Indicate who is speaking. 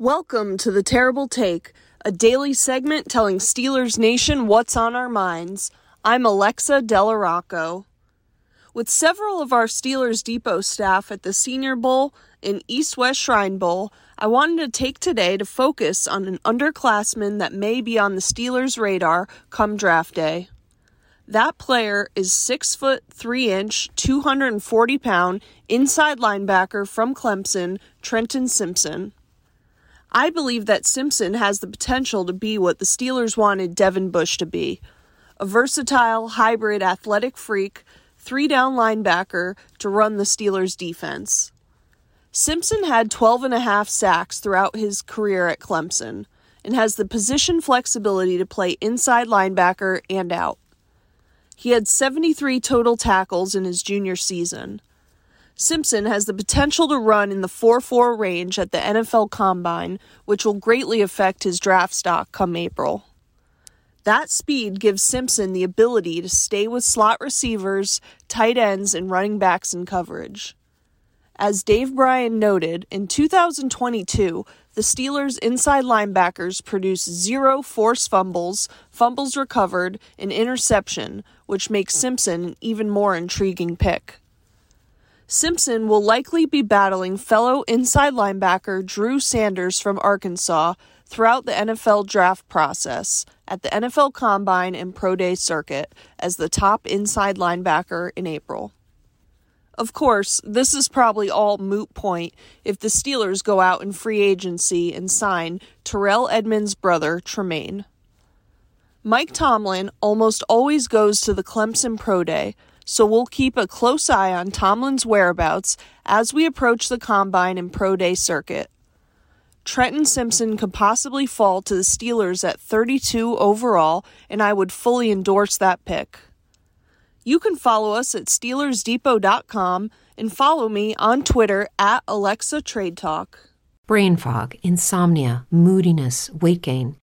Speaker 1: Welcome to The Terrible Take, a daily segment telling Steelers Nation what's on our minds. I'm Alexa Delarocco. With several of our Steelers Depot staff at the Senior Bowl and East West Shrine Bowl, I wanted to take today to focus on an underclassman that may be on the Steelers' radar come draft day. That player is 6 foot 3 inch, 240 pound inside linebacker from Clemson, Trenton Simpson. I believe that Simpson has the potential to be what the Steelers wanted Devin Bush to be a versatile, hybrid athletic freak three down linebacker to run the Steelers' defense. Simpson had 12 and a half sacks throughout his career at Clemson and has the position flexibility to play inside linebacker and out. He had 73 total tackles in his junior season. Simpson has the potential to run in the 4 4 range at the NFL Combine, which will greatly affect his draft stock come April. That speed gives Simpson the ability to stay with slot receivers, tight ends, and running backs in coverage. As Dave Bryan noted, in 2022, the Steelers' inside linebackers produced zero forced fumbles, fumbles recovered, and interception, which makes Simpson an even more intriguing pick. Simpson will likely be battling fellow inside linebacker Drew Sanders from Arkansas throughout the NFL draft process at the NFL Combine and Pro Day circuit as the top inside linebacker in April. Of course, this is probably all moot point if the Steelers go out in free agency and sign Terrell Edmunds' brother, Tremaine. Mike Tomlin almost always goes to the Clemson Pro Day, so we'll keep a close eye on Tomlin's whereabouts as we approach the Combine and Pro Day circuit. Trenton Simpson could possibly fall to the Steelers at 32 overall, and I would fully endorse that pick. You can follow us at SteelersDepot.com and follow me on Twitter at Alexa Trade Talk.
Speaker 2: Brain fog, insomnia, moodiness, weight gain.